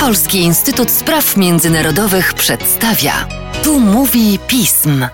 Polski Instytut Spraw Międzynarodowych przedstawia. Tu mówi pism.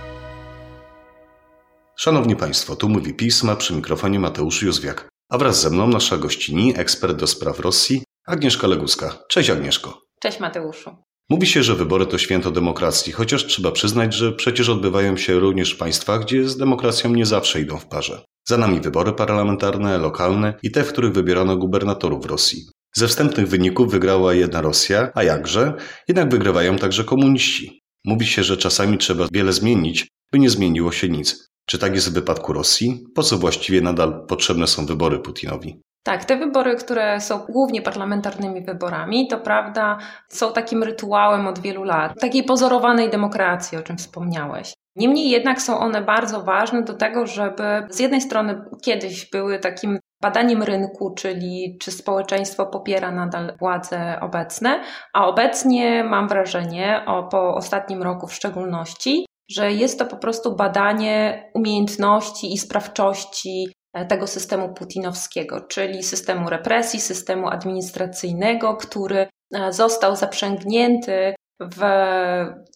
Szanowni Państwo, tu mówi pisma przy mikrofonie Mateusz Józwiak, a wraz ze mną nasza gościni, ekspert do spraw Rosji, Agnieszka Leguska. Cześć Agnieszko. Cześć Mateuszu. Mówi się, że wybory to święto demokracji, chociaż trzeba przyznać, że przecież odbywają się również w państwach, gdzie z demokracją nie zawsze idą w parze. Za nami wybory parlamentarne, lokalne i te, w których wybierano gubernatorów Rosji. Ze wstępnych wyników wygrała jedna Rosja, a jakże? Jednak wygrywają także komuniści. Mówi się, że czasami trzeba wiele zmienić, by nie zmieniło się nic. Czy tak jest w wypadku Rosji? Po co właściwie nadal potrzebne są wybory Putinowi? Tak, te wybory, które są głównie parlamentarnymi wyborami, to prawda, są takim rytuałem od wielu lat, takiej pozorowanej demokracji, o czym wspomniałeś. Niemniej jednak są one bardzo ważne do tego, żeby z jednej strony kiedyś były takim badaniem rynku, czyli czy społeczeństwo popiera nadal władze obecne, a obecnie mam wrażenie, o, po ostatnim roku w szczególności, że jest to po prostu badanie umiejętności i sprawczości e, tego systemu putinowskiego, czyli systemu represji, systemu administracyjnego, który e, został zaprzęgnięty w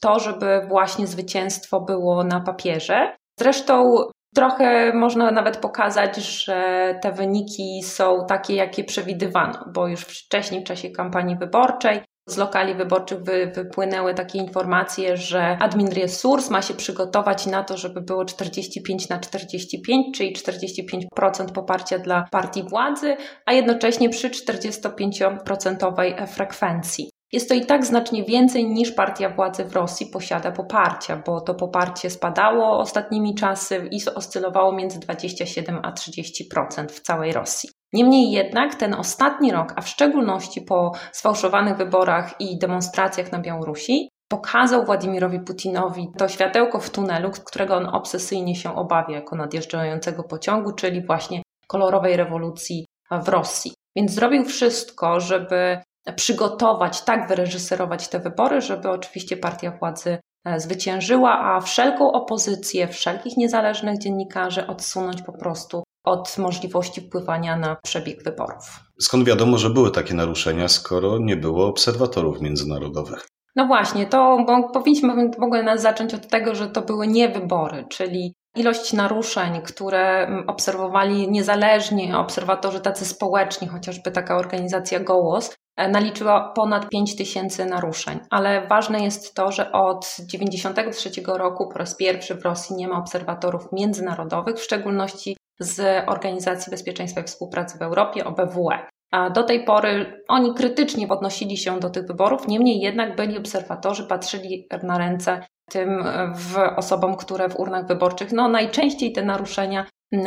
to, żeby właśnie zwycięstwo było na papierze. Zresztą trochę można nawet pokazać, że te wyniki są takie, jakie przewidywano, bo już wcześniej w czasie kampanii wyborczej z lokali wyborczych wy, wypłynęły takie informacje, że admin resurs ma się przygotować na to, żeby było 45 na 45, czyli 45% poparcia dla partii władzy, a jednocześnie przy 45% frekwencji. Jest to i tak znacznie więcej niż partia władzy w Rosji posiada poparcia, bo to poparcie spadało ostatnimi czasy i oscylowało między 27 a 30% w całej Rosji. Niemniej jednak ten ostatni rok, a w szczególności po sfałszowanych wyborach i demonstracjach na Białorusi, pokazał Władimirowi Putinowi to światełko w tunelu, którego on obsesyjnie się obawia jako nadjeżdżającego pociągu, czyli właśnie kolorowej rewolucji w Rosji. Więc zrobił wszystko, żeby przygotować, tak wyreżyserować te wybory, żeby oczywiście partia władzy e, zwyciężyła, a wszelką opozycję, wszelkich niezależnych dziennikarzy odsunąć po prostu od możliwości wpływania na przebieg wyborów. Skąd wiadomo, że były takie naruszenia, skoro nie było obserwatorów międzynarodowych? No właśnie, to powinniśmy w ogóle zacząć od tego, że to były nie wybory, czyli ilość naruszeń, które obserwowali niezależnie obserwatorzy tacy społeczni, chociażby taka organizacja Gołos, e, naliczyła ponad 5 tysięcy naruszeń. Ale ważne jest to, że od 1993 roku po raz pierwszy w Rosji nie ma obserwatorów międzynarodowych, w szczególności z Organizacji Bezpieczeństwa i Współpracy w Europie, OBWE. A do tej pory oni krytycznie odnosili się do tych wyborów, niemniej jednak byli obserwatorzy, patrzyli na ręce tym w osobom, które w urnach wyborczych no, najczęściej te naruszenia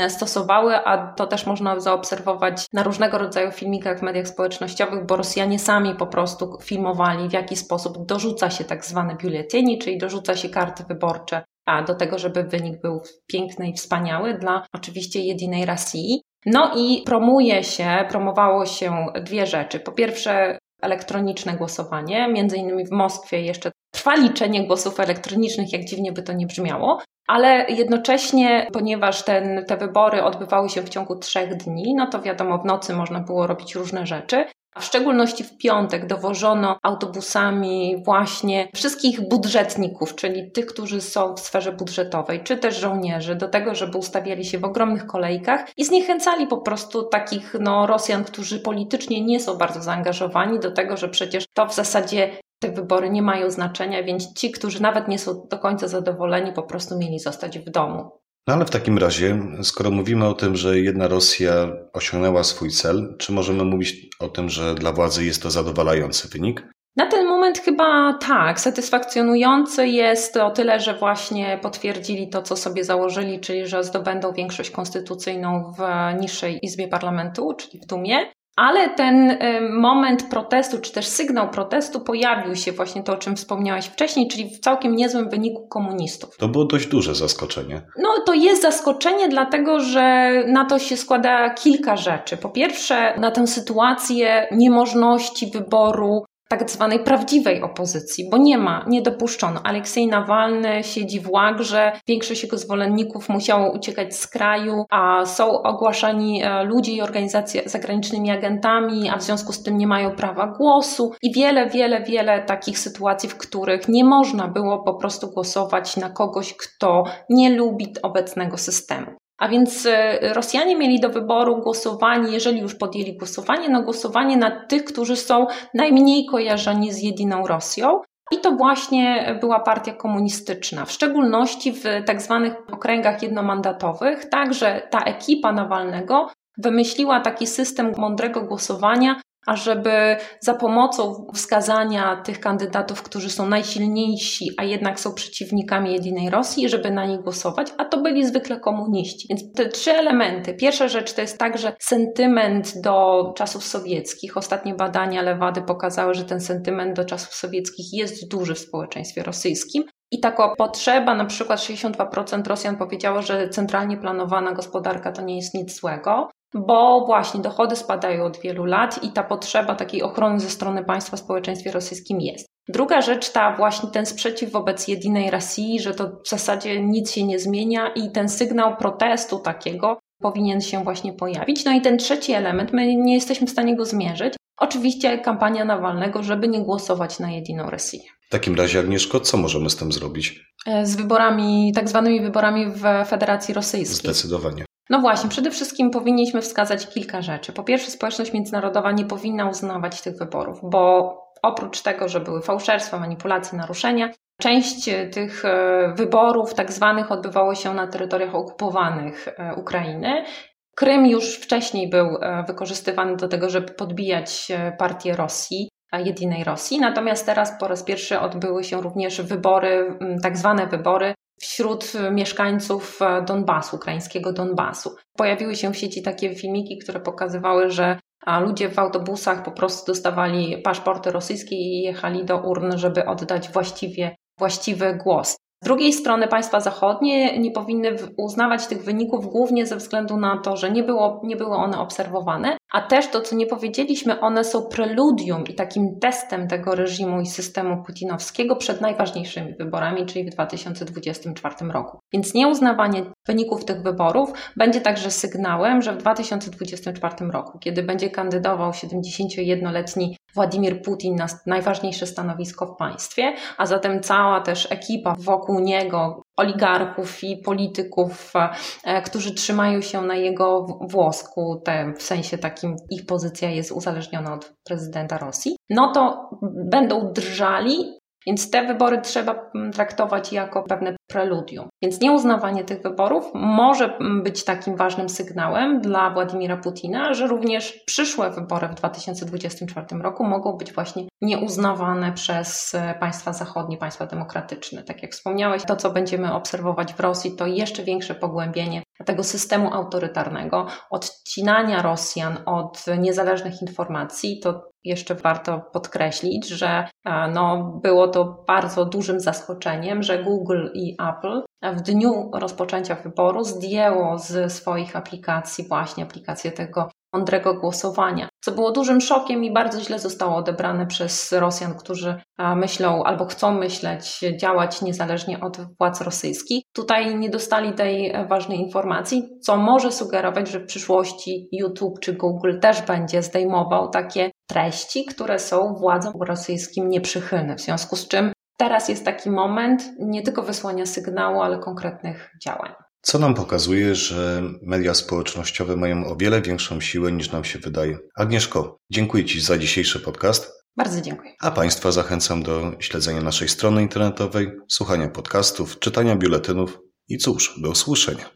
stosowały, a to też można zaobserwować na różnego rodzaju filmikach w mediach społecznościowych, bo Rosjanie sami po prostu filmowali, w jaki sposób dorzuca się tak zwane biuletyni, czyli dorzuca się karty wyborcze a do tego, żeby wynik był piękny i wspaniały dla oczywiście jedynej Rosji. No i promuje się, promowało się dwie rzeczy. Po pierwsze, elektroniczne głosowanie, między innymi w Moskwie jeszcze trwa liczenie głosów elektronicznych, jak dziwnie by to nie brzmiało, ale jednocześnie, ponieważ ten, te wybory odbywały się w ciągu trzech dni, no to wiadomo, w nocy można było robić różne rzeczy. W szczególności w piątek dowożono autobusami właśnie wszystkich budżetników, czyli tych, którzy są w sferze budżetowej, czy też żołnierzy, do tego, żeby ustawiali się w ogromnych kolejkach i zniechęcali po prostu takich no, Rosjan, którzy politycznie nie są bardzo zaangażowani, do tego, że przecież to w zasadzie te wybory nie mają znaczenia, więc ci, którzy nawet nie są do końca zadowoleni, po prostu mieli zostać w domu. No ale w takim razie, skoro mówimy o tym, że jedna Rosja osiągnęła swój cel, czy możemy mówić o tym, że dla władzy jest to zadowalający wynik? Na ten moment chyba tak. Satysfakcjonujący jest o tyle, że właśnie potwierdzili to, co sobie założyli, czyli że zdobędą większość konstytucyjną w niższej izbie parlamentu, czyli w Dumie. Ale ten y, moment protestu, czy też sygnał protestu pojawił się właśnie to, o czym wspomniałaś wcześniej, czyli w całkiem niezłym wyniku komunistów. To było dość duże zaskoczenie. No to jest zaskoczenie, dlatego że na to się składa kilka rzeczy. Po pierwsze, na tę sytuację niemożności wyboru tak zwanej prawdziwej opozycji, bo nie ma, nie dopuszczono. Aleksiej Nawalny siedzi w łagrze, większość jego zwolenników musiało uciekać z kraju, a są ogłaszani e, ludzie i organizacje zagranicznymi agentami, a w związku z tym nie mają prawa głosu i wiele, wiele, wiele takich sytuacji, w których nie można było po prostu głosować na kogoś, kto nie lubi obecnego systemu. A więc e, Rosjanie mieli do wyboru głosowanie, jeżeli już podjęli głosowanie, no głosowanie na tych, którzy są najmniej kojarzeni z jedyną Rosją. I to właśnie była partia komunistyczna, w szczególności w tak zwanych okręgach jednomandatowych. Także ta ekipa Nawalnego wymyśliła taki system mądrego głosowania, ażeby za pomocą wskazania tych kandydatów, którzy są najsilniejsi, a jednak są przeciwnikami jedynej Rosji, żeby na nich głosować, a to byli zwykle komuniści. Więc te trzy elementy. Pierwsza rzecz to jest także sentyment do czasów sowieckich. Ostatnie badania Lewady pokazały, że ten sentyment do czasów sowieckich jest duży w społeczeństwie rosyjskim. I taka potrzeba, na przykład 62% Rosjan powiedziało, że centralnie planowana gospodarka to nie jest nic złego bo właśnie dochody spadają od wielu lat i ta potrzeba takiej ochrony ze strony państwa w społeczeństwie rosyjskim jest. Druga rzecz, ta właśnie ten sprzeciw wobec jedynej Rosji, że to w zasadzie nic się nie zmienia i ten sygnał protestu takiego powinien się właśnie pojawić. No i ten trzeci element, my nie jesteśmy w stanie go zmierzyć. Oczywiście kampania Nawalnego, żeby nie głosować na jedyną Rosję. W takim razie, Agnieszko, co możemy z tym zrobić? E, z wyborami, tak zwanymi wyborami w Federacji Rosyjskiej. Zdecydowanie. No właśnie, przede wszystkim powinniśmy wskazać kilka rzeczy. Po pierwsze, społeczność międzynarodowa nie powinna uznawać tych wyborów, bo oprócz tego, że były fałszerstwa, manipulacje, naruszenia, część tych e, wyborów tak zwanych odbywało się na terytoriach okupowanych e, Ukrainy. Krym już wcześniej był e, wykorzystywany do tego, żeby podbijać partię Rosji jedynej Rosji. Natomiast teraz po raz pierwszy odbyły się również wybory, tak zwane wybory wśród mieszkańców Donbasu, ukraińskiego Donbasu. Pojawiły się w sieci takie filmiki, które pokazywały, że ludzie w autobusach po prostu dostawali paszporty rosyjskie i jechali do urn, żeby oddać właściwie, właściwy głos. Z drugiej strony państwa zachodnie nie powinny uznawać tych wyników głównie ze względu na to, że nie, było, nie były one obserwowane, a też to, co nie powiedzieliśmy, one są preludium i takim testem tego reżimu i systemu putinowskiego przed najważniejszymi wyborami, czyli w 2024 roku. Więc nieuznawanie wyników tych wyborów będzie także sygnałem, że w 2024 roku, kiedy będzie kandydował 71-letni Władimir Putin na najważniejsze stanowisko w państwie, a zatem cała też ekipa wokół niego, oligarchów i polityków, e, którzy trzymają się na jego włosku, w sensie takim ich pozycja jest uzależniona od prezydenta Rosji, no to będą drżali więc te wybory trzeba mm, traktować jako pewne preludium. Więc nieuznawanie tych wyborów może być takim ważnym sygnałem dla Władimira Putina, że również przyszłe wybory w 2024 roku mogą być właśnie nieuznawane przez e, państwa zachodnie, państwa demokratyczne. Tak jak wspomniałeś, to co będziemy obserwować w Rosji to jeszcze większe pogłębienie tego systemu autorytarnego, odcinania Rosjan od niezależnych informacji, to jeszcze warto podkreślić, że e, no, było to bardzo dużym zaskoczeniem, że Google Apple w dniu rozpoczęcia wyboru zdjęło z swoich aplikacji właśnie aplikację tego mądrego głosowania, co było dużym szokiem i bardzo źle zostało odebrane przez Rosjan, którzy myślą albo chcą myśleć, działać niezależnie od władz rosyjskich. Tutaj nie dostali tej ważnej informacji, co może sugerować, że w przyszłości YouTube czy Google też będzie zdejmował takie treści, które są władzom rosyjskim nieprzychylne. W związku z czym teraz jest taki moment nie tylko wysłania sygnału, ale konkretnych działań. Co nam pokazuje, że media społecznościowe mają o wiele większą siłę niż nam się wydaje. Agnieszko, dziękuję Ci za dzisiejszy podcast. Bardzo dziękuję. A Państwa zachęcam do śledzenia naszej strony internetowej, słuchania podcastów, czytania biuletynów i cóż, do usłyszenia.